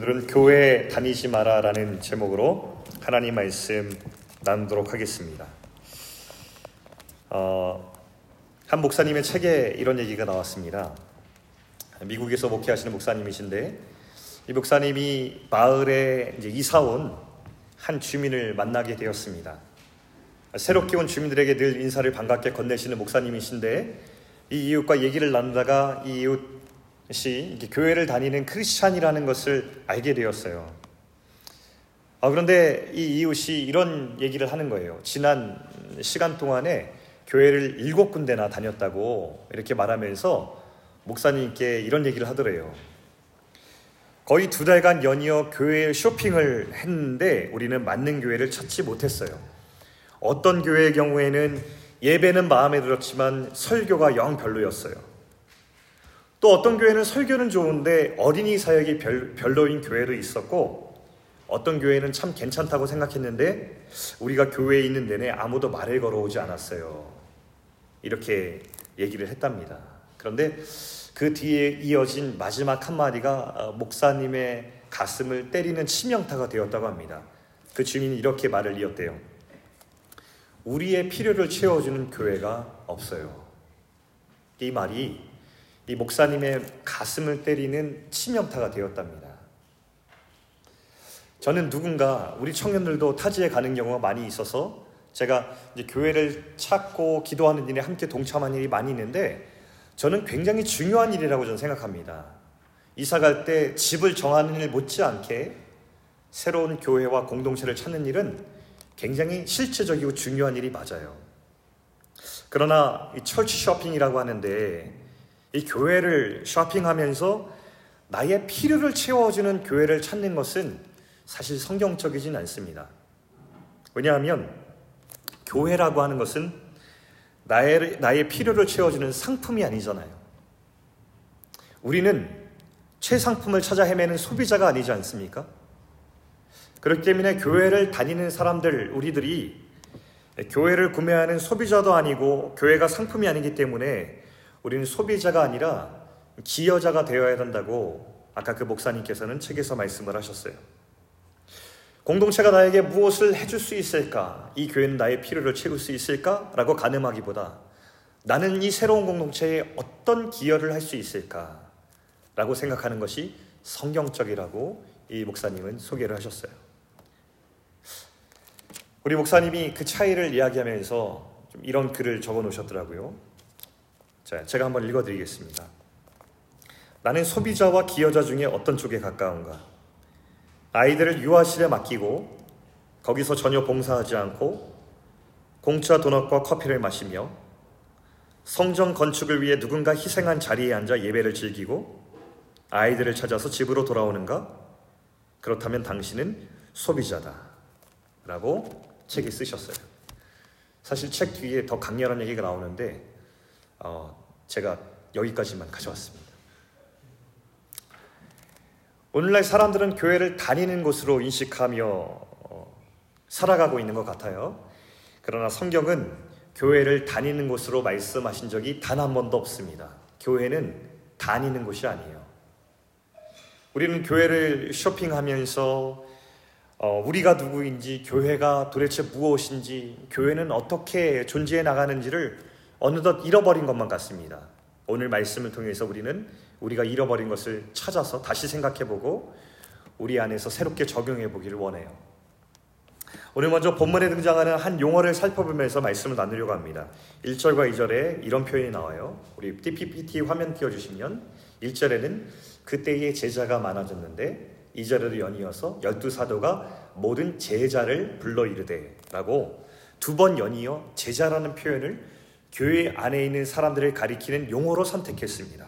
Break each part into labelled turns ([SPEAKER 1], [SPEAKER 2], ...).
[SPEAKER 1] 오늘은 교회 다니지 마라라는 제목으로 하나님 말씀 나누도록 하겠습니다. 어, 한 목사님의 책에 이런 얘기가 나왔습니다. 미국에서 목회하시는 목사님이신데 이 목사님이 마을에 이사 온 한 주민을 만나게 되었습니다. 새롭게 온 주민들에게 늘 인사를 반갑게 건네시는 목사님이신데 이 이웃과 얘기를 나누다가 이 이웃 이 교회를 다니는 크리스찬이라는 것을 알게 되었어요. 아, 그런데 이 이웃이 이런 얘기를 하는 거예요. 지난 시간 동안에 교회를 일곱 군데나 다녔다고 이렇게 말하면서 목사님께 이런 얘기를 하더래요. 거의 두 달간 연이어 교회 쇼핑을 했는데 우리는 맞는 교회를 찾지 못했어요. 어떤 교회의 경우에는 예배는 마음에 들었지만 설교가 영 별로였어요. 또 어떤 교회는 설교는 좋은데 어린이 사역이 별, 별로인 교회도 있었고 어떤 교회는 참 괜찮다고 생각했는데 우리가 교회에 있는 내내 아무도 말을 걸어오지 않았어요. 이렇게 얘기를 했답니다. 그런데 그 뒤에 이어진 마지막 한마디가 어, 목사님의 가슴을 때리는 치명타가 되었다고 합니다. 그 주민이 이렇게 말을 이었대요. 우리의 필요를 채워주는 교회가 없어요. 이 말이 이 목사님의 가슴을 때리는 치명타가 되었답니다. 저는 누군가 우리 청년들도 타지에 가는 경우가 많이 있어서 제가 이제 교회를 찾고 기도하는 일에 함께 동참하는 일이 많이 있는데 저는 굉장히 중요한 일이라고 저는 생각합니다. 이사 갈 때 집을 정하는 일 못지않게 새로운 교회와 공동체를 찾는 일은 굉장히 실체적이고 중요한 일이 맞아요. 그러나 이 철치 쇼핑이라고 하는데 이 교회를 쇼핑하면서 나의 필요를 채워주는 교회를 찾는 것은 사실 성경적이진 않습니다. 왜냐하면 교회라고 하는 것은 나의, 나의 필요를 채워주는 상품이 아니잖아요. 우리는 최상품을 찾아 헤매는 소비자가 아니지 않습니까? 그렇기 때문에 교회를 다니는 사람들, 우리들이 교회를 구매하는 소비자도 아니고 교회가 상품이 아니기 때문에 우리는 소비자가 아니라 기여자가 되어야 된다고 아까 그 목사님께서는 책에서 말씀을 하셨어요. 공동체가 나에게 무엇을 해줄 수 있을까? 이 교회는 나의 필요를 채울 수 있을까? 라고 가늠하기보다 나는 이 새로운 공동체에 어떤 기여를 할 수 있을까? 라고 생각하는 것이 성경적이라고 이 목사님은 소개를 하셨어요. 우리 목사님이 그 차이를 이야기하면서 좀 이런 글을 적어 놓으셨더라고요. 자, 제가 한번 읽어 드리겠습니다. 나는 소비자와 기여자 중에 어떤 쪽에 가까운가? 아이들을 유아실에 맡기고 거기서 전혀 봉사하지 않고 공짜 도넛과 커피를 마시며 성전 건축을 위해 누군가 희생한 자리에 앉아 예배를 즐기고 아이들을 찾아서 집으로 돌아오는가? 그렇다면 당신은 소비자다. 라고 책에 쓰셨어요. 사실 책 뒤에 더 강렬한 얘기가 나오는데 어, 제가 여기까지만 가져왔습니다. 오늘날 사람들은 교회를 다니는 곳으로 인식하며 어, 살아가고 있는 것 같아요. 그러나 성경은 교회를 다니는 곳으로 말씀하신 적이 단 한 번도 없습니다. 교회는 다니는 곳이 아니에요. 우리는 교회를 쇼핑하면서 어, 우리가 누구인지, 교회가 도대체 무엇인지, 교회는 어떻게 존재해 나가는지를 어느덧 잃어버린 것만 같습니다. 오늘 말씀을 통해서 우리는 우리가 잃어버린 것을 찾아서 다시 생각해보고 우리 안에서 새롭게 적용해보기를 원해요. 오늘 먼저 본문에 등장하는 한 용어를 살펴보면서 말씀을 나누려고 합니다. 1절과 2절에 이런 표현이 나와요. 우리 PPT 화면 띄워주시면 1절에는 그때의 제자가 많아졌는데 2절에도 연이어서 열두 사도가 모든 제자를 불러 이르되 라고 두 번 연이어 제자라는 표현을 교회 안에 있는 사람들을 가리키는 용어로 선택했습니다.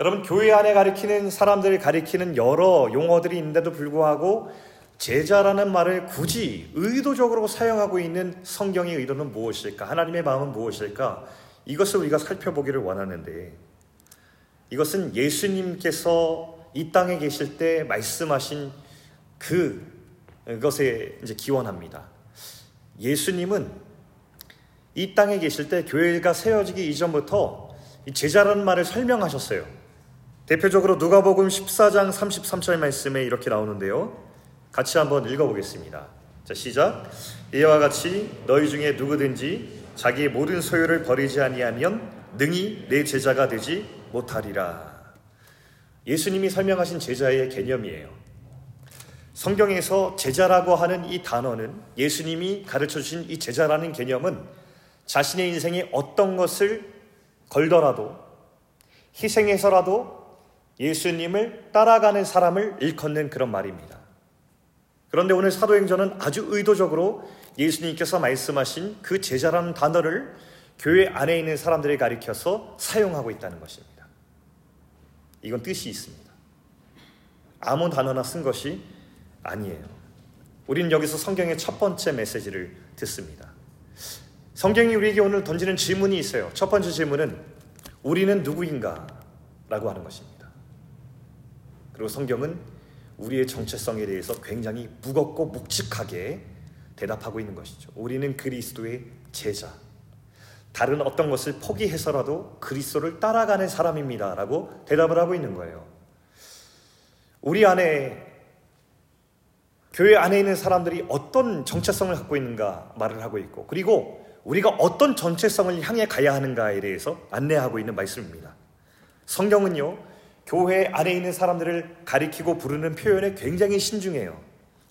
[SPEAKER 1] 여러분 교회 안에 가리키는 사람들을 가리키는 여러 용어들이 있는데도 불구하고 제자라는 말을 굳이 의도적으로 사용하고 있는 성경의 의도는 무엇일까? 하나님의 마음은 무엇일까? 이것을 우리가 살펴보기를 원하는데 이것은 예수님께서 이 땅에 계실 때 말씀하신 그 것에 이제 기원합니다. 예수님은 이 땅에 계실 때 교회가 세워지기 이전부터 제자라는 말을 설명하셨어요. 대표적으로 누가복음 14장 33절 말씀에 이렇게 나오는데요. 같이 한번 읽어보겠습니다. 자, 시작. 이와 같이 너희 중에 누구든지 자기의 모든 소유를 버리지 아니하면 능히 내 제자가 되지 못하리라. 예수님이 설명하신 제자의 개념이에요. 성경에서 제자라고 하는 이 단어는 예수님이 가르쳐 주신 이 제자라는 개념은 자신의 인생에 어떤 것을 걸더라도 희생해서라도 예수님을 따라가는 사람을 일컫는 그런 말입니다. 그런데 오늘 사도행전은 아주 의도적으로 예수님께서 말씀하신 그 제자라는 단어를 교회 안에 있는 사람들을 가리켜서 사용하고 있다는 것입니다. 이건 뜻이 있습니다. 아무 단어나 쓴 것이 아니에요. 우리는 여기서 성경의 첫 번째 메시지를 듣습니다. 성경이 우리에게 오늘 던지는 질문이 있어요. 첫 번째 질문은 우리는 누구인가? 라고 하는 것입니다. 그리고 성경은 우리의 정체성에 대해서 굉장히 무겁고 묵직하게 대답하고 있는 것이죠. 우리는 그리스도의 제자. 다른 어떤 것을 포기해서라도 그리스도를 따라가는 사람입니다. 라고 대답을 하고 있는 거예요. 우리 안에, 교회 안에 있는 사람들이 어떤 정체성을 갖고 있는가 말을 하고 있고, 그리고 우리가 어떤 정체성을 향해 가야 하는가에 대해서 안내하고 있는 말씀입니다. 성경은요, 교회 안에 있는 사람들을 가리키고 부르는 표현에 굉장히 신중해요.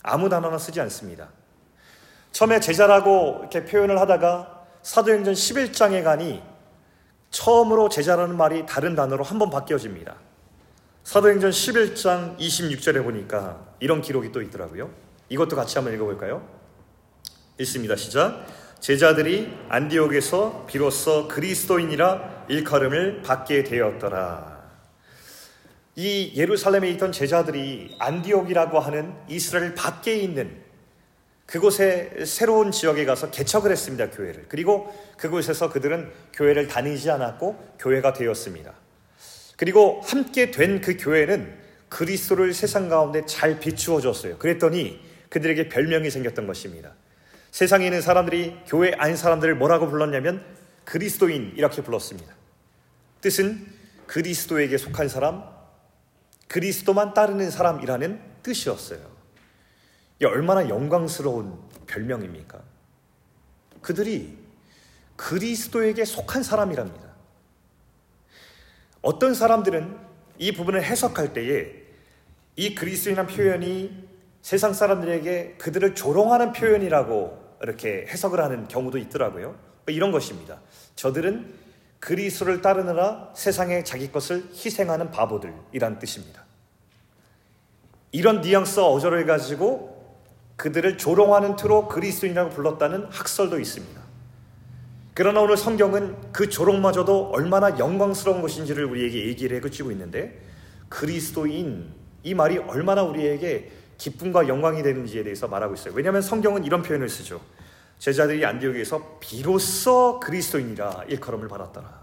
[SPEAKER 1] 아무 단어나 쓰지 않습니다. 처음에 제자라고 이렇게 표현을 하다가 사도행전 11장에 가니 처음으로 제자라는 말이 다른 단어로 한 번 바뀌어집니다. 사도행전 11장 26절에 보니까 이런 기록이 또 있더라고요. 이것도 같이 한번 읽어볼까요? 읽습니다. 시작. 제자들이 안디옥에서 비로소 그리스도인이라 일컬음을 받게 되었더라. 이 예루살렘에 있던 제자들이 안디옥이라고 하는 이스라엘 밖에 있는 그곳에 새로운 지역에 가서 개척을 했습니다, 교회를. 그리고 그곳에서 그들은 교회를 다니지 않았고 교회가 되었습니다. 그리고 함께 된 그 교회는 그리스도를 세상 가운데 잘 비추어 줬어요. 그랬더니 그들에게 별명이 생겼던 것입니다. 세상에 있는 사람들이 교회 안 사람들을 뭐라고 불렀냐면 그리스도인 이렇게 불렀습니다. 뜻은 그리스도에게 속한 사람, 그리스도만 따르는 사람이라는 뜻이었어요. 이 얼마나 영광스러운 별명입니까? 그들이 그리스도에게 속한 사람이랍니다. 어떤 사람들은 이 부분을 해석할 때에 이 그리스도인이라는 표현이 세상 사람들에게 그들을 조롱하는 표현이라고 이렇게 해석을 하는 경우도 있더라고요. 이런 것입니다. 저들은 그리스도를 따르느라 세상에 자기 것을 희생하는 바보들이란 뜻입니다. 이런 뉘앙스 어조를 가지고 그들을 조롱하는 투로 그리스도인이라고 불렀다는 학설도 있습니다. 그러나 오늘 성경은 그 조롱마저도 얼마나 영광스러운 것인지를 우리에게 얘기를 해주고 있는데 그리스도인 이 말이 얼마나 우리에게 기쁨과 영광이 되는지에 대해서 말하고 있어요. 왜냐하면 성경은 이런 표현을 쓰죠. 제자들이 안디옥에서 비로소 그리스도인이라 일컬음을 받았더라.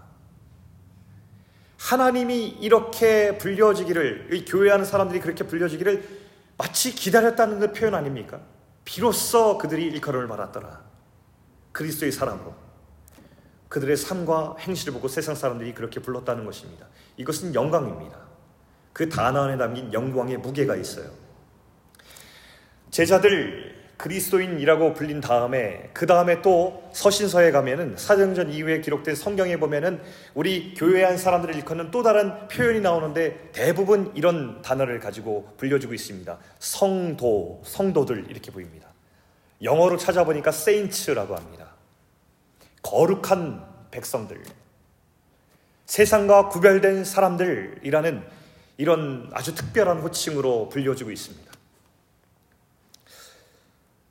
[SPEAKER 1] 하나님이 이렇게 불려지기를, 교회하는 사람들이 그렇게 불려지기를 마치 기다렸다는 그 표현 아닙니까? 비로소 그들이 일컬음을 받았더라. 그리스도의 사람으로. 그들의 삶과 행실을 보고 세상 사람들이 그렇게 불렀다는 것입니다. 이것은 영광입니다. 그 단어 안에 담긴 영광의 무게가 있어요. 제자들 그리스도인이라고 불린 다음에 그 다음에 또 서신서에 가면은 사정전 이후에 기록된 성경에 보면은 우리 교회 한 사람들을 일컫는 또 다른 표현이 나오는데 대부분 이런 단어를 가지고 불려주고 있습니다. 성도, 성도들 이렇게 보입니다. 영어로 찾아보니까 saints라고 합니다. 거룩한 백성들, 세상과 구별된 사람들이라는 이런 아주 특별한 호칭으로 불려주고 있습니다.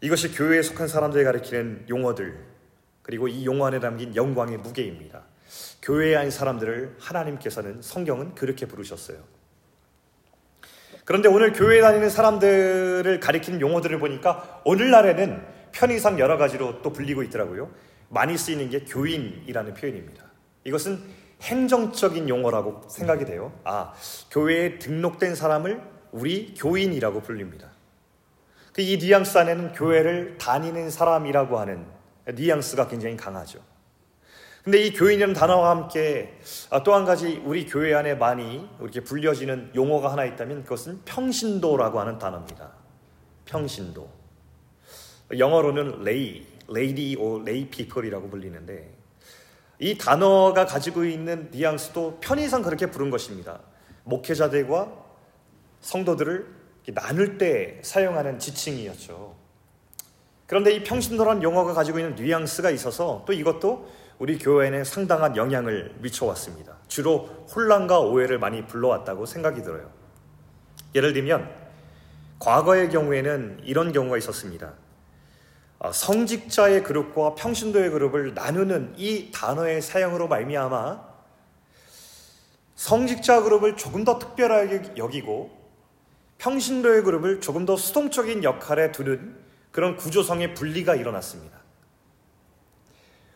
[SPEAKER 1] 이것이 교회에 속한 사람들이 가리키는 용어들, 그리고 이 용어 안에 담긴 영광의 무게입니다. 교회에 한 사람들을 하나님께서는 성경은 그렇게 부르셨어요. 그런데 오늘 교회에 다니는 사람들을 가리키는 용어들을 보니까 오늘날에는 편의상 여러 가지로 또 불리고 있더라고요. 많이 쓰이는 게 교인이라는 표현입니다. 이것은 행정적인 용어라고 생각이 돼요. 아, 교회에 등록된 사람을 우리 교인이라고 불립니다. 그이 뉘앙스 안에는 교회를 다니는 사람이라고 하는 뉘앙스가 굉장히 강하죠. 근데 이 교인이라는 단어와 함께 아, 또 한 가지 우리 교회 안에 많이 이렇게 불려지는 용어가 하나 있다면 그것은 평신도라고 하는 단어입니다. 평신도. 영어로는 lay, laity or lay people이라고 불리는데 이 단어가 가지고 있는 뉘앙스도 편의상 그렇게 부른 것입니다. 목회자들과 성도들을 나눌 때 사용하는 지칭이었죠. 그런데 이 평신도란 용어가 가지고 있는 뉘앙스가 있어서 또 이것도 우리 교회에는 상당한 영향을 미쳐왔습니다. 주로 혼란과 오해를 많이 불러왔다고 생각이 들어요. 예를 들면 과거의 경우에는 이런 경우가 있었습니다. 아, 성직자의 그룹과 평신도의 그룹을 나누는 이 단어의 사용으로 말미암아 성직자 그룹을 조금 더 특별하게 여기고 평신도의 그룹을 조금 더 수동적인 역할에 두는 그런 구조성의 분리가 일어났습니다.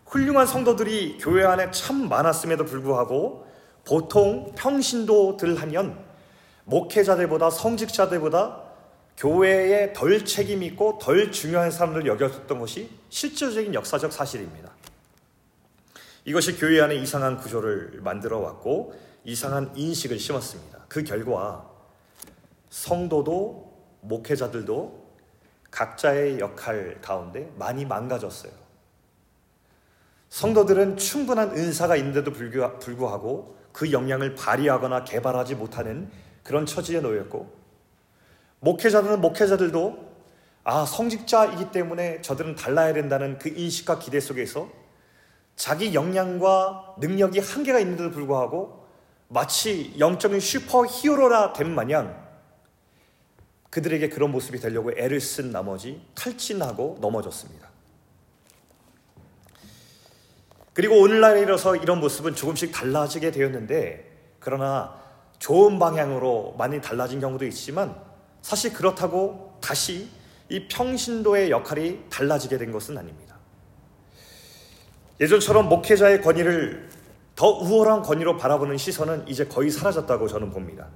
[SPEAKER 1] 훌륭한 성도들이 교회 안에 참 많았음에도 불구하고 보통 평신도들 하면 목회자들보다 성직자들보다 교회에 덜 책임 있고 덜 중요한 사람들 여겼던 것이 실질적인 역사적 사실입니다. 이것이 교회 안에 이상한 구조를 만들어 왔고 이상한 인식을 심었습니다. 그 결과 성도도 목회자들도 각자의 역할 가운데 많이 망가졌어요. 성도들은 충분한 은사가 있는데도 불구하고 그 역량을 발휘하거나 개발하지 못하는 그런 처지에 놓였고 목회자들은 목회자들도 아 성직자이기 때문에 저들은 달라야 된다는 그 인식과 기대 속에서 자기 역량과 능력이 한계가 있는데도 불구하고 마치 영적인 슈퍼 히어로라 된 마냥 그들에게 그런 모습이 되려고 애를 쓴 나머지 탈진하고 넘어졌습니다. 그리고 오늘날에 이어서 이런 모습은 조금씩 달라지게 되었는데 그러나 좋은 방향으로 많이 달라진 경우도 있지만 사실 그렇다고 다시 이 평신도의 역할이 달라지게 된 것은 아닙니다. 예전처럼 목회자의 권위를 더 우월한 권위로 바라보는 시선은 이제 거의 사라졌다고 저는 봅니다.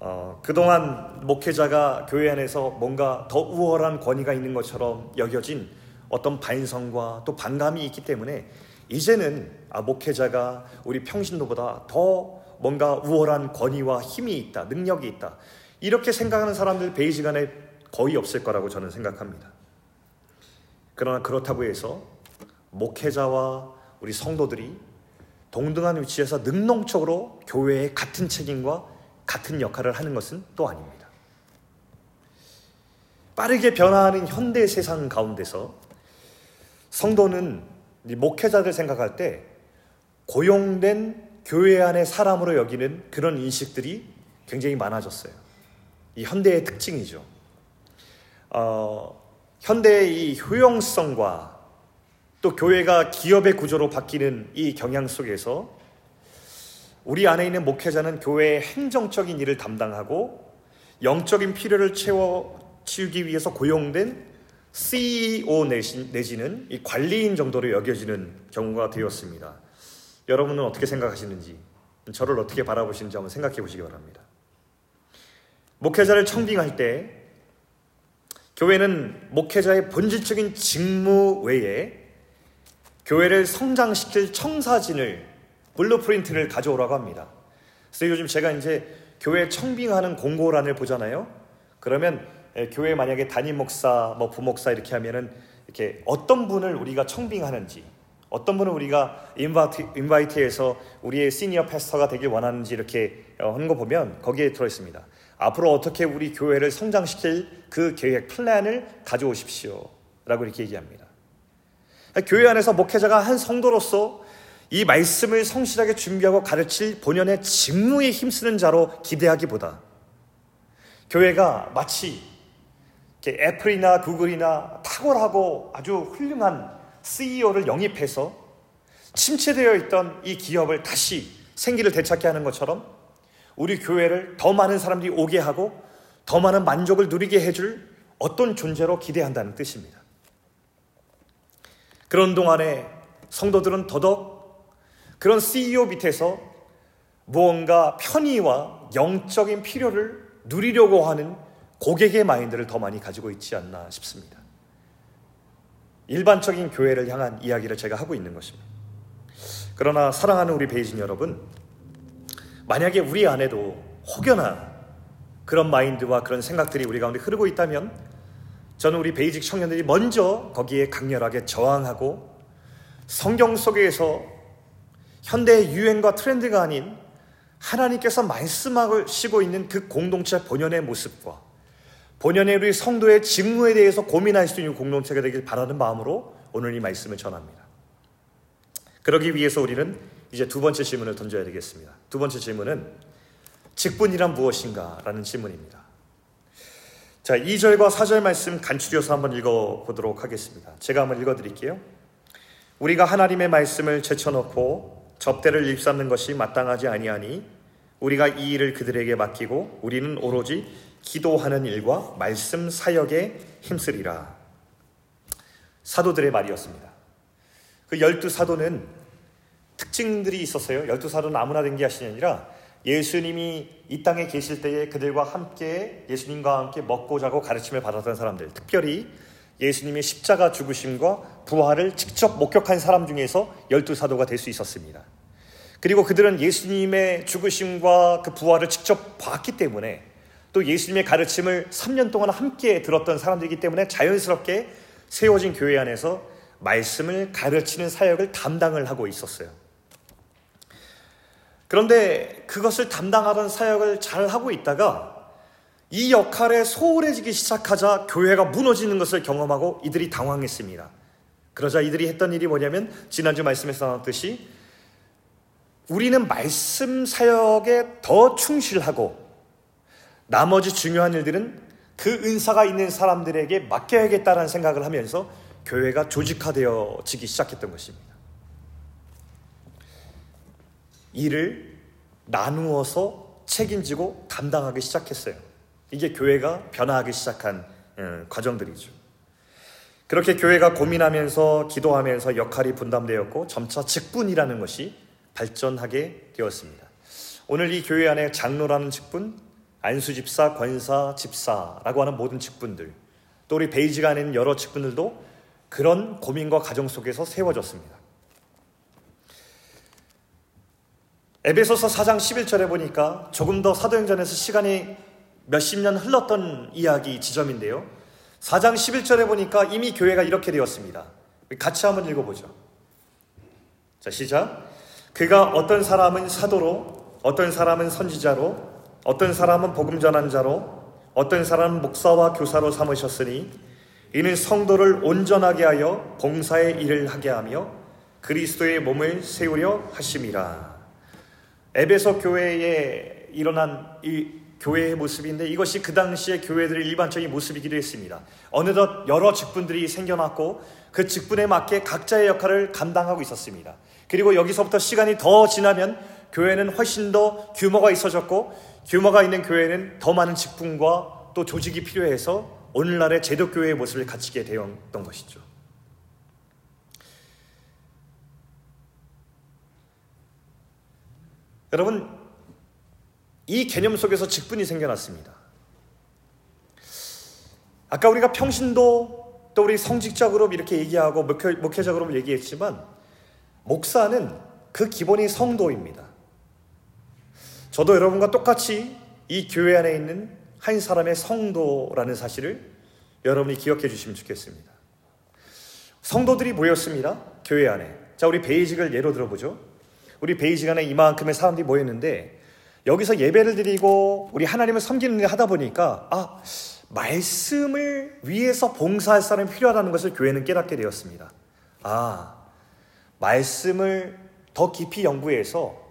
[SPEAKER 1] 어, 그동안 목회자가 교회 안에서 뭔가 더 우월한 권위가 있는 것처럼 여겨진 어떤 반성과 또 반감이 있기 때문에 이제는 아, 목회자가 우리 평신도보다 더 뭔가 우월한 권위와 힘이 있다, 능력이 있다. 이렇게 생각하는 사람들 베이지간에 거의 없을 거라고 저는 생각합니다. 그러나 그렇다고 해서 목회자와 우리 성도들이 동등한 위치에서 능동적으로 교회의 같은 책임과 같은 역할을 하는 것은 또 아닙니다. 빠르게 변화하는 현대 세상 가운데서 성도는 목회자들 생각할 때 고용된 교회 안의 사람으로 여기는 그런 인식들이 굉장히 많아졌어요. 이 현대의 특징이죠. 어, 현대의 이 효용성과 또 교회가 기업의 구조로 바뀌는 이 경향 속에서 우리 안에 있는 목회자는 교회의 행정적인 일을 담당하고 영적인 필요를 채워 치우기 위해서 고용된 CEO 내지는 이 관리인 정도로 여겨지는 경우가 되었습니다. 여러분은 어떻게 생각하시는지, 저를 어떻게 바라보시는지 한번 생각해 보시기 바랍니다. 목회자를 청빙할 때 교회는 목회자의 본질적인 직무 외에 교회를 성장시킬 청사진을 blueprint를 가져오라고 합니다. 그래서 요즘 제가 이제 교회 청빙하는 공고란을 보잖아요. 그러면 예, 교회 만약에 담임 목사, 뭐 부목사 이렇게 하면은 이렇게 어떤 분을 우리가 청빙하는지, 어떤 분을 우리가 invite, invite해서 우리의 senior pastor가 되길 원하는지 이렇게 어, 하는 거 보면 거기에 들어 있습니다. 앞으로 어떻게 우리 교회를 성장시킬 그 계획 플랜을 가져오십시오. 라고 이렇게 얘기합니다. 교회 안에서 목회자가 한 성도로서 이 말씀을 성실하게 준비하고 가르칠 본연의 직무에 힘쓰는 자로 기대하기보다 교회가 마치 애플이나 구글이나 탁월하고 아주 훌륭한 CEO를 영입해서 침체되어 있던 이 기업을 다시 생기를 되찾게 하는 것처럼 우리 교회를 더 많은 사람들이 오게 하고 더 많은 만족을 누리게 해줄 어떤 존재로 기대한다는 뜻입니다. 그런 동안에 성도들은 더더욱 그런 CEO 밑에서 무언가 편의와 영적인 필요를 누리려고 하는 고객의 마인드를 더 많이 가지고 있지 않나 싶습니다. 일반적인 교회를 향한 이야기를 제가 하고 있는 것입니다. 그러나 사랑하는 우리 베이직 여러분, 만약에 우리 안에도 혹여나 그런 마인드와 그런 생각들이 우리 가운데 흐르고 있다면 저는 우리 베이직 청년들이 먼저 거기에 강렬하게 저항하고 성경 속에서 현대의 유행과 트렌드가 아닌 하나님께서 말씀하시고 있는 그 공동체 본연의 모습과 본연의 우리 성도의 직무에 대해서 고민할 수 있는 공동체가 되길 바라는 마음으로 오늘 이 말씀을 전합니다. 그러기 위해서 우리는 이제 두 번째 질문을 던져야 되겠습니다. 두 번째 질문은 직분이란 무엇인가? 라는 질문입니다. 자, 2절과 4절 말씀 간추려서 한번 읽어보도록 하겠습니다. 제가 한번 읽어드릴게요. 우리가 하나님의 말씀을 제쳐놓고 접대를 입삼는 것이 마땅하지 아니하니 우리가 이 일을 그들에게 맡기고 우리는 오로지 기도하는 일과 말씀 사역에 힘쓰리라. 사도들의 말이었습니다. 그 열두 사도는 특징들이 있었어요. 열두 사도는 아무나 된 게 아니라 예수님이 이 땅에 계실 때에 그들과 함께 예수님과 함께 먹고 자고 가르침을 받았던 사람들, 특별히 예수님의 십자가 죽으심과 부활을 직접 목격한 사람 중에서 열두 사도가 될 수 있었습니다. 그리고 그들은 예수님의 죽으심과 그 부활을 직접 봤기 때문에 또 예수님의 가르침을 3년 동안 함께 들었던 사람들이기 때문에 자연스럽게 세워진 교회 안에서 말씀을 가르치는 사역을 담당을 하고 있었어요. 그런데 그것을 담당하던 사역을 잘 하고 있다가 이 역할에 소홀해지기 시작하자 교회가 무너지는 것을 경험하고 이들이 당황했습니다. 그러자 이들이 했던 일이 뭐냐면 지난주 말씀에서 나왔듯이 우리는 말씀 사역에 더 충실하고 나머지 중요한 일들은 그 은사가 있는 사람들에게 맡겨야겠다는 생각을 하면서 교회가 조직화되어지기 시작했던 것입니다. 일을 나누어서 책임지고 감당하기 시작했어요. 이게 교회가 변화하기 시작한 어, 과정들이죠. 그렇게 교회가 고민하면서 기도하면서 역할이 분담되었고 점차 직분이라는 것이 발전하게 되었습니다. 오늘 이 교회 안에 장로라는 직분, 안수집사, 권사, 집사라고 하는 모든 직분들, 또 우리 베이지가 아닌 여러 직분들도 그런 고민과 가정 속에서 세워졌습니다. 에베소서 4장 11절에 보니까 조금 더 사도행전에서 시간이 몇십 년 흘렀던 이야기 지점인데요. 4장 11절에 보니까 이미 교회가 이렇게 되었습니다. 같이 한번 읽어보죠. 자, 시작. 그가 어떤 사람은 사도로, 어떤 사람은 선지자로, 어떤 사람은 복음 전한 자로, 어떤 사람은 목사와 교사로 삼으셨으니 이는 성도를 온전하게 하여 봉사의 일을 하게 하며 그리스도의 몸을 세우려 하심이라. 에베소 교회에 일어난 이 교회의 모습인데 이것이 그 당시의 교회들의 일반적인 모습이기도 했습니다. 어느덧 여러 직분들이 생겨났고 그 직분에 맞게 각자의 역할을 감당하고 있었습니다. 그리고 여기서부터 시간이 더 지나면 교회는 훨씬 더 규모가 있어졌고 규모가 있는 교회는 더 많은 직분과 또 조직이 필요해서 오늘날의 제도교회의 모습을 갖추게 되었던 것이죠. 여러분, 이 개념 속에서 직분이 생겨났습니다. 아까 우리가 평신도 또 우리 성직자그룹 이렇게 얘기하고 목회, 목회자 그룹 얘기했지만 목사는 그 기본이 성도입니다. 저도 여러분과 똑같이 이 교회 안에 있는 한 사람의 성도라는 사실을 여러분이 기억해 주시면 좋겠습니다. 성도들이 모였습니다. 교회 안에. 자, 우리 베이직을 예로 들어보죠. 우리 베이지간에 이만큼의 사람들이 모였는데 여기서 예배를 드리고 우리 하나님을 섬기는 일 하다 보니까 아 말씀을 위해서 봉사할 사람이 필요하다는 것을 교회는 깨닫게 되었습니다. 아 말씀을 더 깊이 연구해서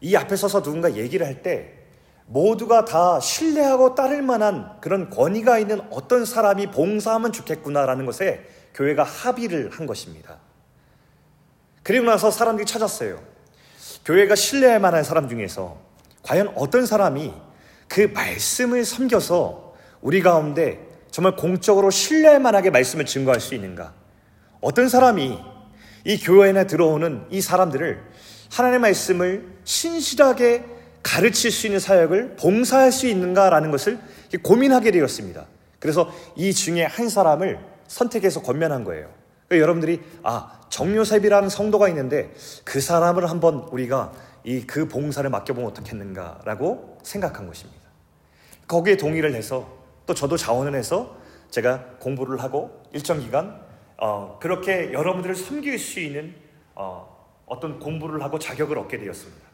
[SPEAKER 1] 이 앞에 서서 누군가 얘기를 할 때 모두가 다 신뢰하고 따를 만한 그런 권위가 있는 어떤 사람이 봉사하면 좋겠구나라는 것에 교회가 합의를 한 것입니다. 그리고 나서 사람들이 찾았어요. 교회가 신뢰할 만한 사람 중에서 과연 어떤 사람이 그 말씀을 섬겨서 우리 가운데 정말 공적으로 신뢰할 만하게 말씀을 증거할 수 있는가? 어떤 사람이 이 교회에 들어오는 이 사람들을 하나님의 말씀을 신실하게 가르칠 수 있는 사역을 봉사할 수 있는가라는 것을 고민하게 되었습니다. 그래서 이 중에 한 사람을 선택해서 권면한 거예요. 그러니까 여러분들이 아 정요셉이라는 성도가 있는데 그 사람을 한번 우리가 이 그 봉사를 맡겨보면 어떻겠는가라고 생각한 것입니다. 거기에 동의를 해서 또 저도 자원을 해서 제가 공부를 하고 일정 기간 어, 그렇게 여러분들을 섬길 수 있는 어, 어떤 공부를 하고 자격을 얻게 되었습니다.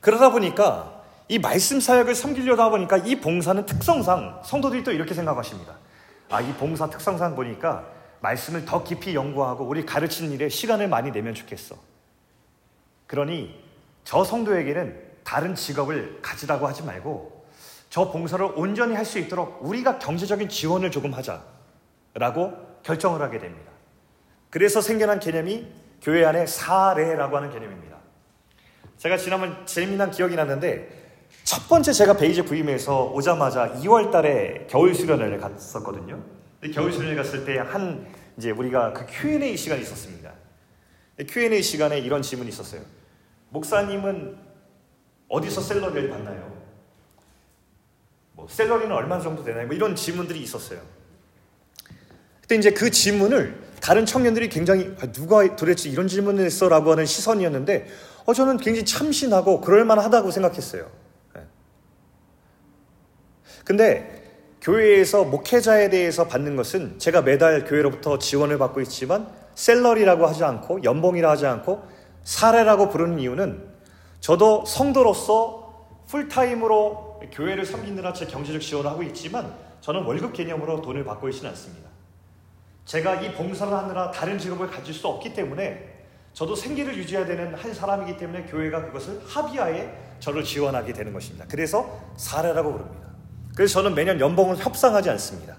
[SPEAKER 1] 그러다 보니까 이 말씀 사역을 섬기려다 보니까 이 봉사는 특성상 성도들이 또 이렇게 생각하십니다. 아, 이 봉사 특성상 보니까 말씀을 더 깊이 연구하고 우리 가르치는 일에 시간을 많이 내면 좋겠어. 그러니 저 성도에게는 다른 직업을 가지라고 하지 말고 저 봉사를 온전히 할 수 있도록 우리가 경제적인 지원을 조금 하자라고 결정을 하게 됩니다. 그래서 생겨난 개념이 교회 안에 사례라고 하는 개념입니다. 제가 지난번 재미난 기억이 났는데 첫 번째 제가 베이지 부임에서 오자마자 2월 달에 겨울 수련회를 갔었거든요. 겨울 수련회 갔을 때 한 이제 우리가 그 Q&A 시간이 있었습니다. Q&A 시간에 이런 질문이 있었어요. 목사님은 어디서 셀러리를 받나요? 뭐 셀러리는 얼마 정도 되나요? 뭐 이런 질문들이 있었어요. 그때 이제 그 질문을 다른 청년들이 굉장히 아, 누가 도대체 이런 질문을 했어라고 하는 시선이었는데 어, 저는 굉장히 참신하고 그럴만하다고 생각했어요. 네. 근데 교회에서 목회자에 대해서 받는 것은 제가 매달 교회로부터 지원을 받고 있지만 셀러리라고 하지 않고 연봉이라 하지 않고 사례라고 부르는 이유는 저도 성도로서 풀타임으로 교회를 섬기느라 제 경제적 지원을 하고 있지만 저는 월급 개념으로 돈을 받고 있지는 않습니다. 제가 이 봉사를 하느라 다른 직업을 가질 수 없기 때문에 저도 생계를 유지해야 되는 한 사람이기 때문에 교회가 그것을 합의하에 저를 지원하게 되는 것입니다. 그래서 사례라고 부릅니다. 그래서 저는 매년 연봉을 협상하지 않습니다.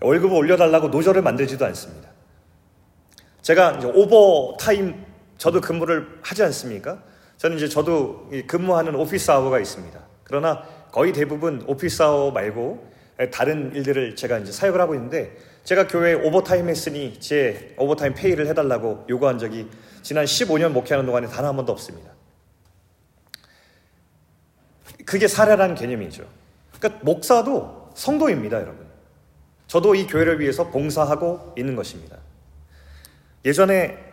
[SPEAKER 1] 월급을 올려달라고 노조를 만들지도 않습니다. 제가 오버타임 저도 근무를 하지 않습니까? 저는 이제 저도 근무하는 office hour가 있습니다. 그러나 거의 대부분 office hour 말고 다른 일들을 제가 이제 사역을 하고 있는데 제가 교회에 오버타임 했으니 제 overtime pay를 해달라고 요구한 적이 지난 15년 목회하는 동안에 단 한 번도 없습니다. 그게 사례라는 개념이죠. 그러니까 목사도 성도입니다, 여러분. 저도 이 교회를 위해서 봉사하고 있는 것입니다. 예전에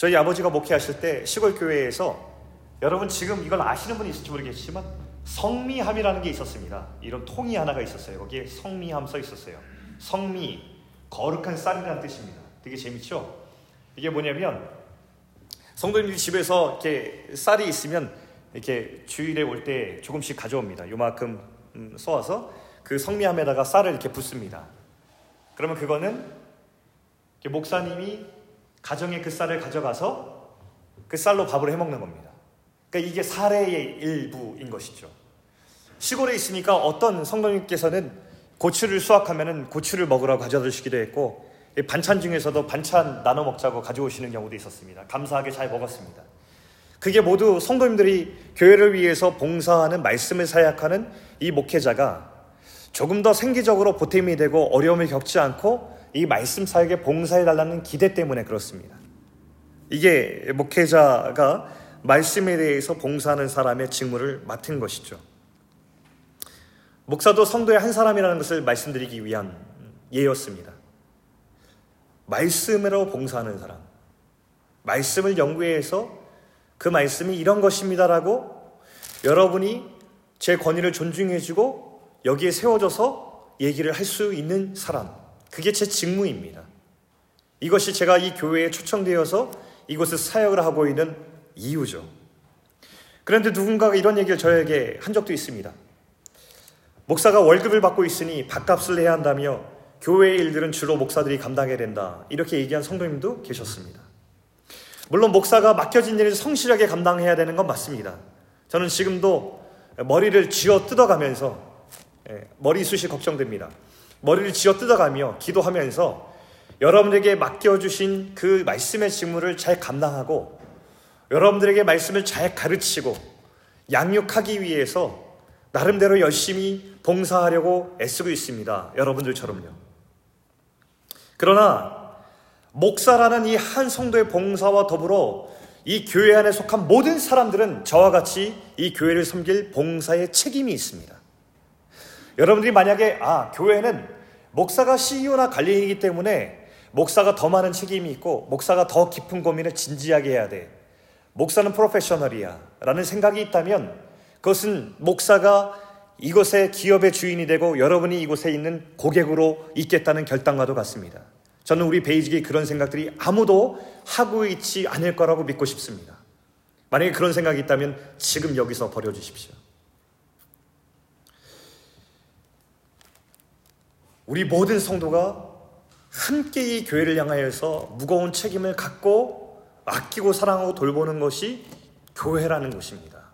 [SPEAKER 1] 저희 아버지가 목회하실 때 시골 교회에서 여러분 지금 이걸 아시는 분이 있을지 모르겠지만 성미함이라는 게 있었습니다. 이런 통이 하나가 있었어요. 거기에 성미함 써 있었어요. 성미, 거룩한 쌀이라는 뜻입니다. 되게 재밌죠? 이게 뭐냐면 성도님들 집에서 이렇게 쌀이 있으면 이렇게 주일에 올 때 조금씩 가져옵니다. 요만큼 음, 쏘아서 그 성미함에다가 쌀을 이렇게 붓습니다. 그러면 그거는 목사님이 가정에 그 쌀을 가져가서 그 쌀로 밥을 해 먹는 겁니다. 그러니까 이게 사례의 일부인 것이죠. 시골에 있으니까 어떤 성도님께서는 고추를 수확하면 고추를 먹으라고 가져다 기도 했고 반찬 중에서도 반찬 나눠 먹자고 가져오시는 경우도 있었습니다. 감사하게 잘 먹었습니다. 그게 모두 성도님들이 교회를 위해서 봉사하는 말씀을 사약하는 이 목회자가 조금 더 생기적으로 보탬이 되고 어려움을 겪지 않고 이 말씀 사역에 봉사해 달라는 기대 때문에 그렇습니다. 이게 목회자가 말씀에 대해서 봉사하는 사람의 직무를 맡은 것이죠. 목사도 성도의 한 사람이라는 것을 말씀드리기 위한 예였습니다. 말씀으로 봉사하는 사람. 말씀을 연구해서 그 말씀이 이런 것입니다라고 여러분이 제 권위를 존중해주고 여기에 세워져서 얘기를 할 수 있는 사람. 그게 제 직무입니다. 이것이 제가 이 교회에 초청되어서 이곳에 사역을 하고 있는 이유죠. 그런데 누군가가 이런 얘기를 저에게 한 적도 있습니다. 목사가 월급을 받고 있으니 밥값을 해야 한다며 교회의 일들은 주로 목사들이 감당해야 된다. 이렇게 얘기한 성도님도 계셨습니다. 물론 목사가 맡겨진 일을 성실하게 감당해야 되는 건 맞습니다. 저는 지금도 머리를 쥐어 뜯어가면서 예, 머리숱이 걱정됩니다. 머리를 쥐어 뜯어가며 기도하면서 여러분에게 맡겨주신 그 말씀의 직무를 잘 감당하고 여러분들에게 말씀을 잘 가르치고 양육하기 위해서 나름대로 열심히 봉사하려고 애쓰고 있습니다. 여러분들처럼요. 그러나 목사라는 이 한 성도의 봉사와 더불어 이 교회 안에 속한 모든 사람들은 저와 같이 이 교회를 섬길 봉사의 책임이 있습니다. 여러분들이 만약에 아 교회는 목사가 CEO나 관리이기 때문에 목사가 더 많은 책임이 있고 목사가 더 깊은 고민을 진지하게 해야 돼. 목사는 프로페셔널이야. 라는 생각이 있다면 그것은 목사가 이곳의 기업의 주인이 되고 여러분이 이곳에 있는 고객으로 있겠다는 결단과도 같습니다. 저는 우리 베이직이 그런 생각들이 아무도 하고 있지 않을 거라고 믿고 싶습니다. 만약에 그런 생각이 있다면 지금 여기서 버려주십시오. 우리 모든 성도가 함께 이 교회를 향하여서 무거운 책임을 갖고 아끼고 사랑하고 돌보는 것이 교회라는 것입니다.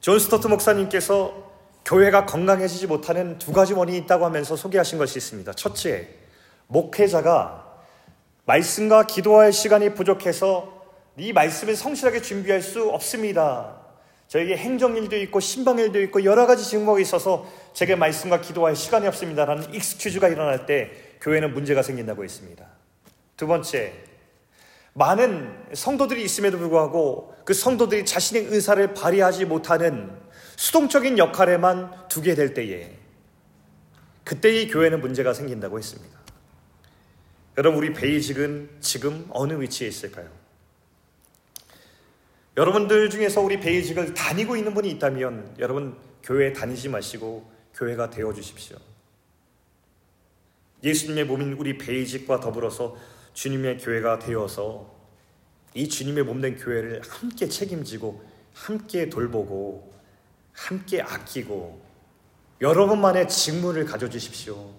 [SPEAKER 1] 존 스토트 목사님께서 교회가 건강해지지 못하는 두 가지 원인이 있다고 하면서 소개하신 것이 있습니다. 첫째, 목회자가 말씀과 기도할 시간이 부족해서 이 말씀을 성실하게 준비할 수 없습니다. 저에게 행정일도 있고 신방일도 있고 여러 가지 직무가 있어서 제게 말씀과 기도할 시간이 없습니다라는 익스큐즈가 일어날 때 교회는 문제가 생긴다고 했습니다. 두 번째, 많은 성도들이 있음에도 불구하고 그 성도들이 자신의 의사를 발휘하지 못하는 수동적인 역할에만 두게 될 때에 그때 이 교회는 문제가 생긴다고 했습니다. 여러분 우리 베이직은 지금 어느 위치에 있을까요? 여러분들 중에서 우리 베이직을 다니고 있는 분이 있다면 여러분 교회 다니지 마시고 교회가 되어 주십시오. 예수님의 몸인 우리 베이직과 더불어서 주님의 교회가 되어서 이 주님의 몸 된 교회를 함께 책임지고 함께 돌보고 함께 아끼고 여러분만의 직무를 가져주십시오.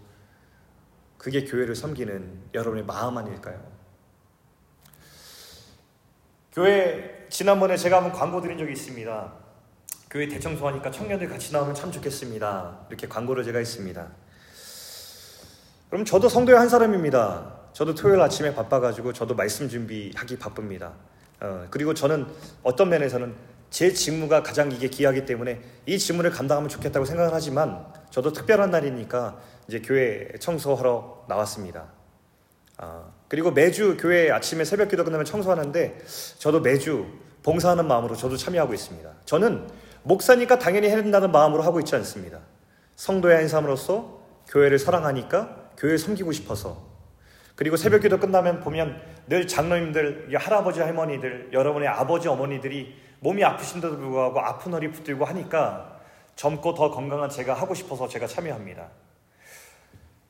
[SPEAKER 1] 그게 교회를 섬기는 여러분의 마음 아닐까요? 교회 지난번에 제가 한번 광고 드린 적이 있습니다. 교회 대청소하니까 청년들 같이 나오면 참 좋겠습니다. 이렇게 광고를 제가 했습니다. 그럼 저도 성도의 한 사람입니다. 저도 토요일 아침에 바빠가지고 저도 말씀 준비하기 바쁩니다. 어, 그리고 저는 어떤 면에서는 제 직무가 가장 이게 귀하기 때문에 이 직무를 감당하면 좋겠다고 생각을 하지만 저도 특별한 날이니까 이제 교회 청소하러 나왔습니다. 아, 그리고 매주 교회 아침에 새벽 기도 끝나면 청소하는데 저도 매주 봉사하는 마음으로 저도 참여하고 있습니다. 저는 목사니까 당연히 해야 된다는 마음으로 하고 있지 않습니다. 성도의 한 사람으로서 교회를 사랑하니까 교회 섬기고 싶어서 그리고 새벽 기도 끝나면 보면 늘 장로님들, 할아버지, 할머니들, 여러분의 아버지, 어머니들이 몸이 아프신데도 불구하고 아픈 허리 붙들고 하니까 젊고 더 건강한 제가 하고 싶어서 제가 참여합니다.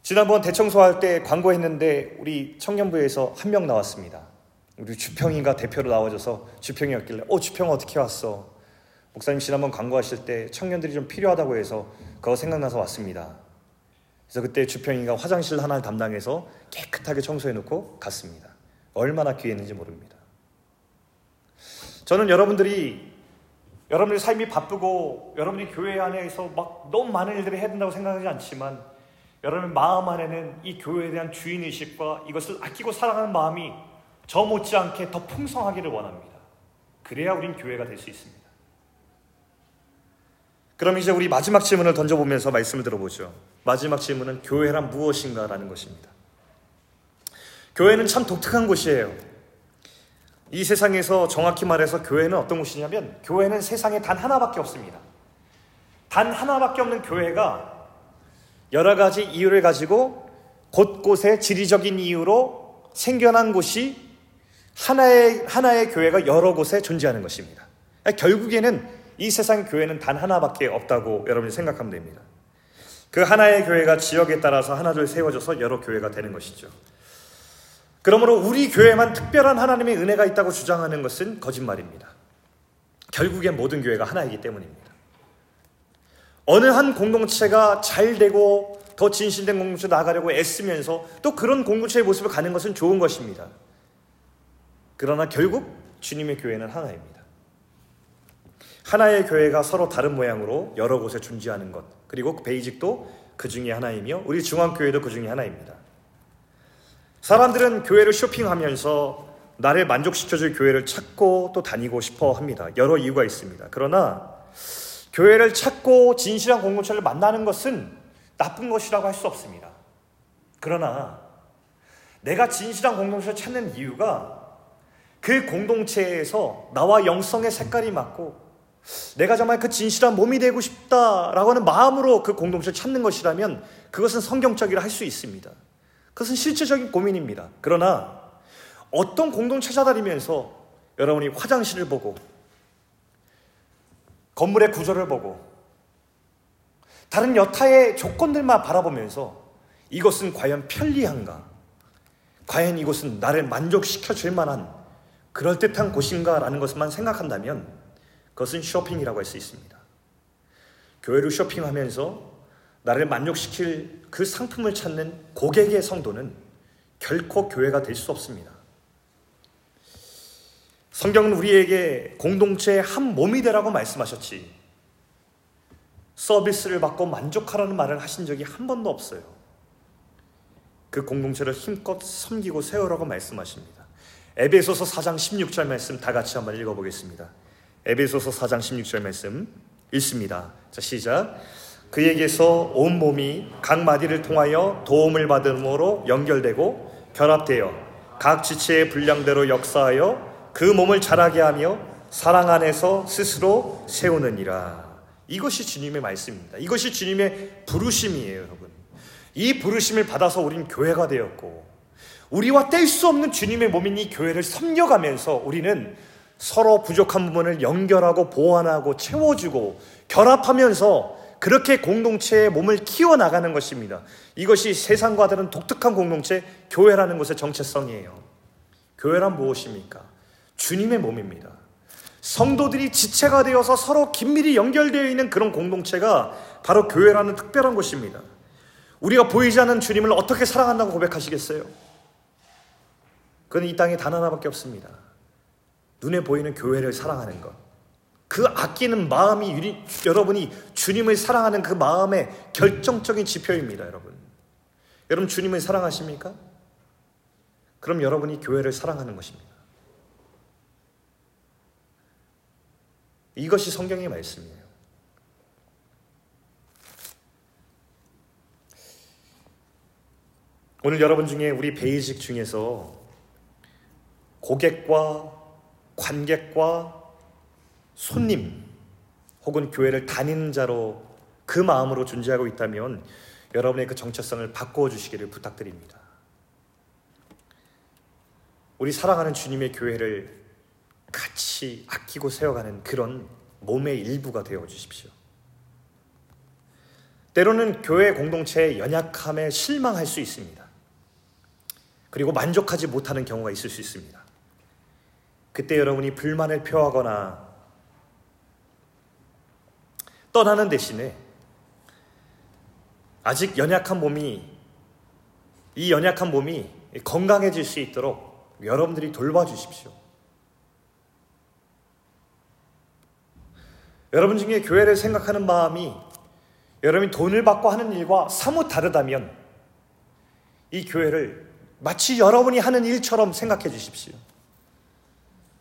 [SPEAKER 1] 지난번 대청소할 때 광고했는데 우리 청년부에서 한 명 나왔습니다. 우리 주평인가 대표로 나와줘서 주평이었길래 어 주평 어떻게 왔어? 목사님 지난번 광고하실 때 청년들이 좀 필요하다고 해서 그거 생각나서 왔습니다. 그래서 그때 주평이가 화장실 하나를 담당해서 깨끗하게 청소해 놓고 갔습니다. 얼마나 귀했는지 모릅니다. 저는 여러분들이 여러분의 삶이 바쁘고 여러분이 교회 안에서 막 너무 많은 일들을 해야 된다고 생각하지 않지만 여러분 마음 안에는 이 교회에 대한 주인의식과 이것을 아끼고 사랑하는 마음이 저 못지않게 더 풍성하기를 원합니다. 그래야 우린 교회가 될 수 있습니다. 그럼 이제 우리 마지막 질문을 던져보면서 말씀을 들어보죠. 마지막 질문은 교회란 무엇인가라는 것입니다. 교회는 참 독특한 곳이에요. 이 세상에서 정확히 말해서 교회는 어떤 곳이냐면 교회는 세상에 단 하나밖에 없습니다. 단 하나밖에 없는 교회가 여러 가지 이유를 가지고 곳곳에 지리적인 이유로 생겨난 곳이 하나의 하나의 교회가 여러 곳에 존재하는 것입니다. 결국에는 이 세상 교회는 단 하나밖에 없다고 여러분이 생각하면 됩니다. 그 하나의 교회가 지역에 따라서 하나둘 세워져서 여러 교회가 되는 것이죠. 그러므로 우리 교회만 특별한 하나님의 은혜가 있다고 주장하는 것은 거짓말입니다. 결국엔 모든 교회가 하나이기 때문입니다. 어느 한 공동체가 잘 되고 더 진실된 공동체 나가려고 애쓰면서 또 그런 공동체의 모습을 가는 것은 좋은 것입니다. 그러나 결국 주님의 교회는 하나입니다. 하나의 교회가 서로 다른 모양으로 여러 곳에 존재하는 것. 그리고 베이직도 그 중에 하나이며 우리 중앙교회도 그 중에 하나입니다. 사람들은 교회를 쇼핑하면서 나를 만족시켜줄 교회를 찾고 또 다니고 싶어 합니다. 여러 이유가 있습니다. 그러나 교회를 찾고 진실한 공동체를 만나는 것은 나쁜 것이라고 할 수 없습니다. 그러나 내가 진실한 공동체를 찾는 이유가 그 공동체에서 나와 영성의 색깔이 맞고 내가 정말 그 진실한 몸이 되고 싶다라고 하는 마음으로 그 공동체를 찾는 것이라면 그것은 성경적이라 할 수 있습니다. 그것은 실제적인 고민입니다. 그러나 어떤 공동체 찾아다니면서 여러분이 화장실을 보고 건물의 구조를 보고 다른 여타의 조건들만 바라보면서 이것은 과연 편리한가? 과연 이곳은 나를 만족시켜 줄 만한 그럴듯한 곳인가라는 것만 생각한다면 그것은 쇼핑이라고 할 수 있습니다. 교회를 쇼핑하면서 나를 만족시킬 그 상품을 찾는 고객의 성도는 결코 교회가 될 수 없습니다. 성경은 우리에게 공동체의 한 몸이 되라고 말씀하셨지. 서비스를 받고 만족하라는 말을 하신 적이 한 번도 없어요. 그 공동체를 힘껏 섬기고 세우라고 말씀하십니다. 에베소서 4장 16절 말씀 다 같이 한번 읽어보겠습니다. 에베소서 4장 16절 말씀 읽습니다. 자, 시작. 그에게서 온 몸이 각 마디를 통하여 도움을 받음으로 연결되고 결합되어 각 지체의 분량대로 역사하여 그 몸을 자라게 하며 사랑 안에서 스스로 세우느니라. 이것이 주님의 말씀입니다. 이것이 주님의 부르심이에요, 여러분. 이 부르심을 받아서 우린 교회가 되었고, 우리와 뗄 수 없는 주님의 몸인 이 교회를 섬겨가면서 우리는 서로 부족한 부분을 연결하고 보완하고 채워주고 결합하면서 그렇게 공동체의 몸을 키워나가는 것입니다. 이것이 세상과 다른 독특한 공동체, 교회라는 것의 정체성이에요. 교회란 무엇입니까? 주님의 몸입니다. 성도들이 지체가 되어서 서로 긴밀히 연결되어 있는 그런 공동체가 바로 교회라는 특별한 곳입니다. 우리가 보이지 않는 주님을 어떻게 사랑한다고 고백하시겠어요? 그건 이 땅에 단 하나밖에 없습니다. 눈에 보이는 교회를 사랑하는 것. 그 아끼는 마음이 유리, 여러분이 주님을 사랑하는 그 마음의 결정적인 지표입니다, 여러분. 여러분 주님을 사랑하십니까? 그럼 여러분이 교회를 사랑하는 것입니다. 이것이 성경의 말씀이에요. 오늘 여러분 중에 우리 베이직 중에서 고객과 관객과 손님 혹은 교회를 다니는 자로 그 마음으로 존재하고 있다면 여러분의 그 정체성을 바꾸어 주시기를 부탁드립니다. 우리 사랑하는 주님의 교회를 같이 아끼고 세워가는 그런 몸의 일부가 되어 주십시오. 때로는 교회 공동체의 연약함에 실망할 수 있습니다. 그리고 만족하지 못하는 경우가 있을 수 있습니다. 그때 여러분이 불만을 표하거나 떠나는 대신에 아직 연약한 몸이 이 연약한 몸이 건강해질 수 있도록 여러분들이 돌봐주십시오. 여러분 중에 교회를 생각하는 마음이 여러분이 돈을 받고 하는 일과 사뭇 다르다면 이 교회를 마치 여러분이 하는 일처럼 생각해 주십시오.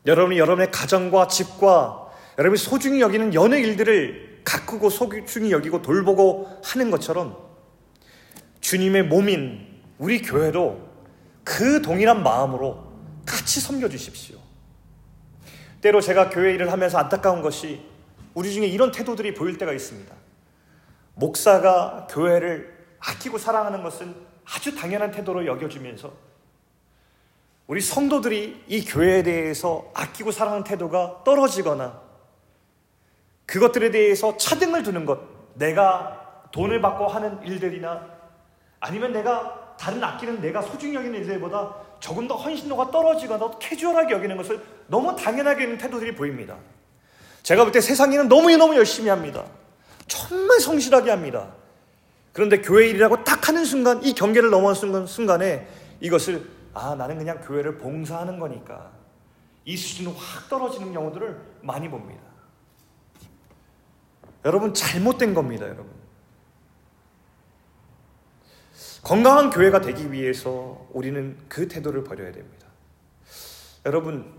[SPEAKER 1] 여러분이 여러분의 가정과 집과 여러분이 소중히 여기는 여느 일들을 가꾸고 소중히 여기고 돌보고 하는 것처럼 주님의 몸인 우리 교회도 그 동일한 마음으로 같이 섬겨 주십시오. 때로 제가 교회 일을 하면서 안타까운 것이 우리 중에 이런 태도들이 보일 때가 있습니다. 목사가 교회를 아끼고 사랑하는 것은 아주 당연한 태도로 여겨주면서 우리 성도들이 이 교회에 대해서 아끼고 사랑하는 태도가 떨어지거나 그것들에 대해서 차등을 두는 것, 내가 돈을 받고 하는 일들이나 아니면 내가 다른 아끼는 내가 소중히 여기는 일들보다 조금 더 헌신도가 떨어지거나 캐주얼하게 여기는 것을 너무 당연하게 여기는 태도들이 보입니다. 제가 볼 때 세상에는 너무너무 열심히 합니다. 정말 성실하게 합니다. 그런데 교회 일이라고 딱 하는 순간, 이 경계를 넘어온 순간, 순간에 이것을, 아, 나는 그냥 교회를 봉사하는 거니까. 이 수준은 확 떨어지는 경우들을 많이 봅니다. 여러분 잘못된 겁니다, 여러분. 건강한 교회가 되기 위해서 우리는 그 태도를 버려야 됩니다. 여러분,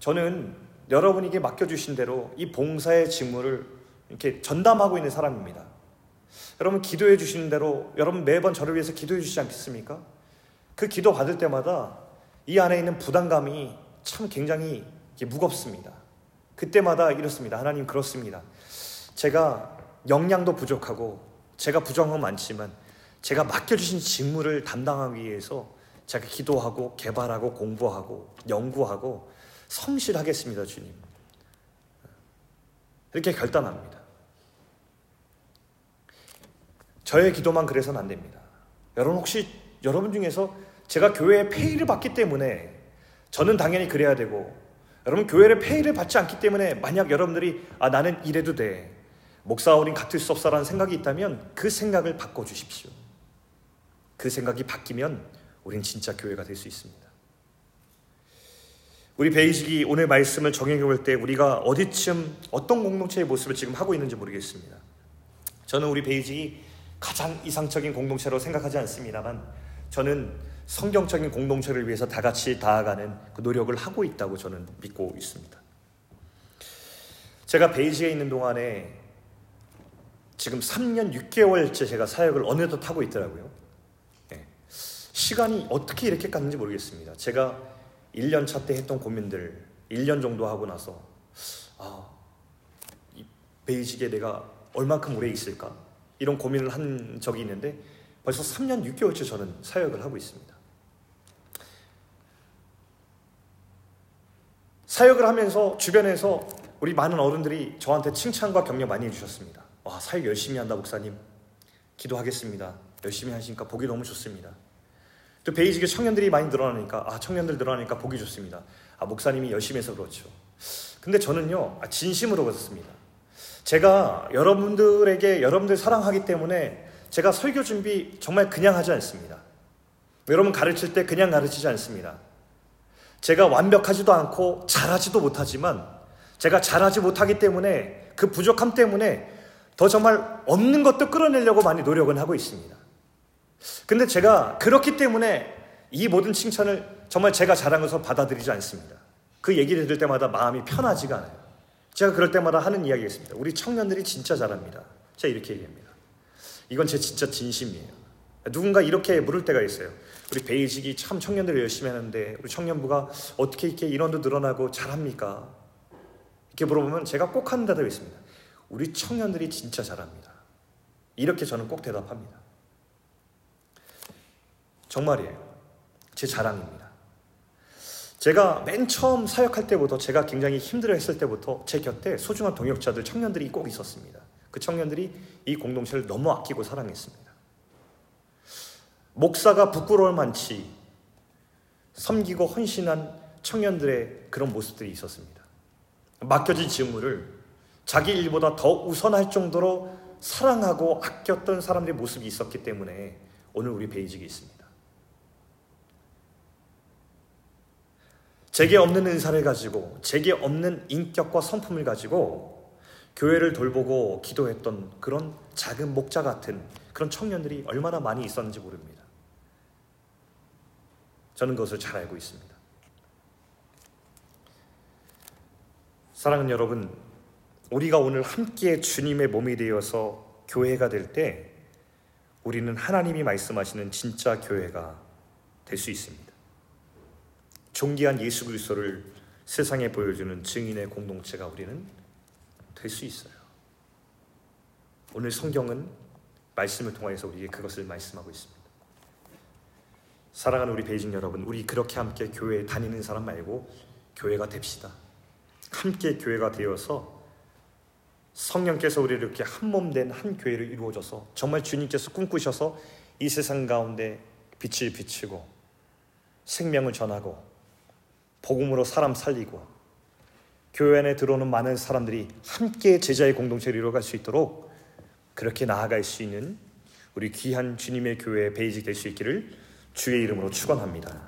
[SPEAKER 1] 저는 여러분에게 맡겨주신 대로 이 봉사의 직무를 이렇게 전담하고 있는 사람입니다. 여러분, 기도해 주시는 대로 여러분 매번 저를 위해서 기도해 주시지 않겠습니까? 그 기도 받을 때마다 이 안에 있는 부담감이 참 굉장히 무겁습니다. 그때마다 이렇습니다. 하나님 그렇습니다. 제가 역량도 부족하고 제가 부정한 건 많지만 제가 맡겨주신 직무를 담당하기 위해서 제가 기도하고 개발하고 공부하고 연구하고 성실하겠습니다, 주님. 이렇게 결단합니다. 저의 기도만 그래서는 안 됩니다. 여러분 혹시 여러분 중에서 제가 교회에 페이를 받기 때문에 저는 당연히 그래야 되고 여러분 교회를 페이를 받지 않기 때문에 만약 여러분들이 아 나는 이래도 돼 목사 어린 같을 수 없어라는 생각이 있다면 그 생각을 바꿔 주십시오. 그 생각이 바뀌면 우린 진짜 교회가 될 수 있습니다. 우리 베이직이 오늘 말씀을 정해 볼 때 우리가 어디쯤 어떤 공동체의 모습을 지금 하고 있는지 모르겠습니다. 저는 우리 베이직이 가장 이상적인 공동체로 생각하지 않습니다만 저는 성경적인 공동체를 위해서 다 같이 다가가는 그 노력을 하고 있다고 저는 믿고 있습니다. 제가 베이지에 있는 동안에 지금 3년 6개월째 제가 사역을 어느덧 하고 있더라고요. 네. 시간이 어떻게 이렇게 갔는지 모르겠습니다. 제가 1년 차 때 했던 고민들 1년 정도 하고 나서 아, 이 베이직에 내가 얼만큼 오래 있을까? 이런 고민을 한 적이 있는데 벌써 3년 6개월째 저는 사역을 하고 있습니다. 사역을 하면서 주변에서 우리 많은 어른들이 저한테 칭찬과 격려 많이 해주셨습니다. 와, 사역 열심히 한다, 목사님. 기도하겠습니다. 열심히 하시니까 보기 너무 좋습니다. 또 베이직에 청년들이 많이 늘어나니까, 아, 청년들 늘어나니까 보기 좋습니다. 아, 목사님이 열심히 해서 그렇죠. 근데 저는요, 아, 진심으로 그렇습니다. 제가 여러분들에게 여러분들 사랑하기 때문에 제가 설교 준비 정말 그냥 하지 않습니다. 여러분 가르칠 때 그냥 가르치지 않습니다. 제가 완벽하지도 않고 잘하지도 못하지만 제가 잘하지 못하기 때문에 그 부족함 때문에 더 정말 없는 것도 끌어내려고 많이 노력은 하고 있습니다. 근데 제가 그렇기 때문에 이 모든 칭찬을 정말 제가 잘한 것을 받아들이지 않습니다. 그 얘기를 들을 때마다 마음이 편하지가 않아요. 제가 그럴 때마다 하는 이야기가 있습니다. 우리 청년들이 진짜 잘합니다. 제가 이렇게 얘기합니다. 이건 제 진짜 진심이에요. 누군가 이렇게 물을 때가 있어요. 우리 베이직이 참 청년들이 열심히 하는데 우리 청년부가 어떻게 이렇게 인원도 늘어나고 잘합니까? 이렇게 물어보면 제가 꼭 하는 대답이 있습니다. 우리 청년들이 진짜 잘합니다. 이렇게 저는 꼭 대답합니다. 정말이에요. 제 자랑입니다. 제가 맨 처음 사역할 때부터 제가 굉장히 힘들어 했을 때부터 제 곁에 소중한 동역자들, 청년들이 꼭 있었습니다. 그 청년들이 이 공동체를 너무 아끼고 사랑했습니다. 목사가 부끄러울 만치 섬기고 헌신한 청년들의 그런 모습들이 있었습니다. 맡겨진 직무를 자기 일보다 더 우선할 정도로 사랑하고 아꼈던 사람들의 모습이 있었기 때문에 오늘 우리 베이직이 있습니다. 제게 없는 은사를 가지고 제게 없는 인격과 성품을 가지고 교회를 돌보고 기도했던 그런 작은 목자 같은 그런 청년들이 얼마나 많이 있었는지 모릅니다. 저는 그것을 잘 알고 있습니다. 사랑하는 여러분, 우리가 오늘 함께 주님의 몸이 되어서 교회가 될 때 우리는 하나님이 말씀하시는 진짜 교회가 될 수 있습니다. 존귀한 예수 그리스도를 세상에 보여주는 증인의 공동체가 우리는 될 수 있어요. 오늘 성경은 말씀을 통해서 우리에게 그것을 말씀하고 있습니다. 사랑하는 우리 베이징 여러분, 우리 그렇게 함께 교회에 다니는 사람 말고 교회가 됩시다. 함께 교회가 되어서 성령께서 우리를 이렇게 한 몸 된 한 교회를 이루어져서 정말 주님께서 꿈꾸셔서 이 세상 가운데 빛을 비추고 생명을 전하고 복음으로 사람 살리고 교회 안에 들어오는 많은 사람들이 함께 제자의 공동체를 이루어갈 수 있도록 그렇게 나아갈 수 있는 우리 귀한 주님의 교회 베이직 될 수 있기를 주의 이름으로 축원합니다.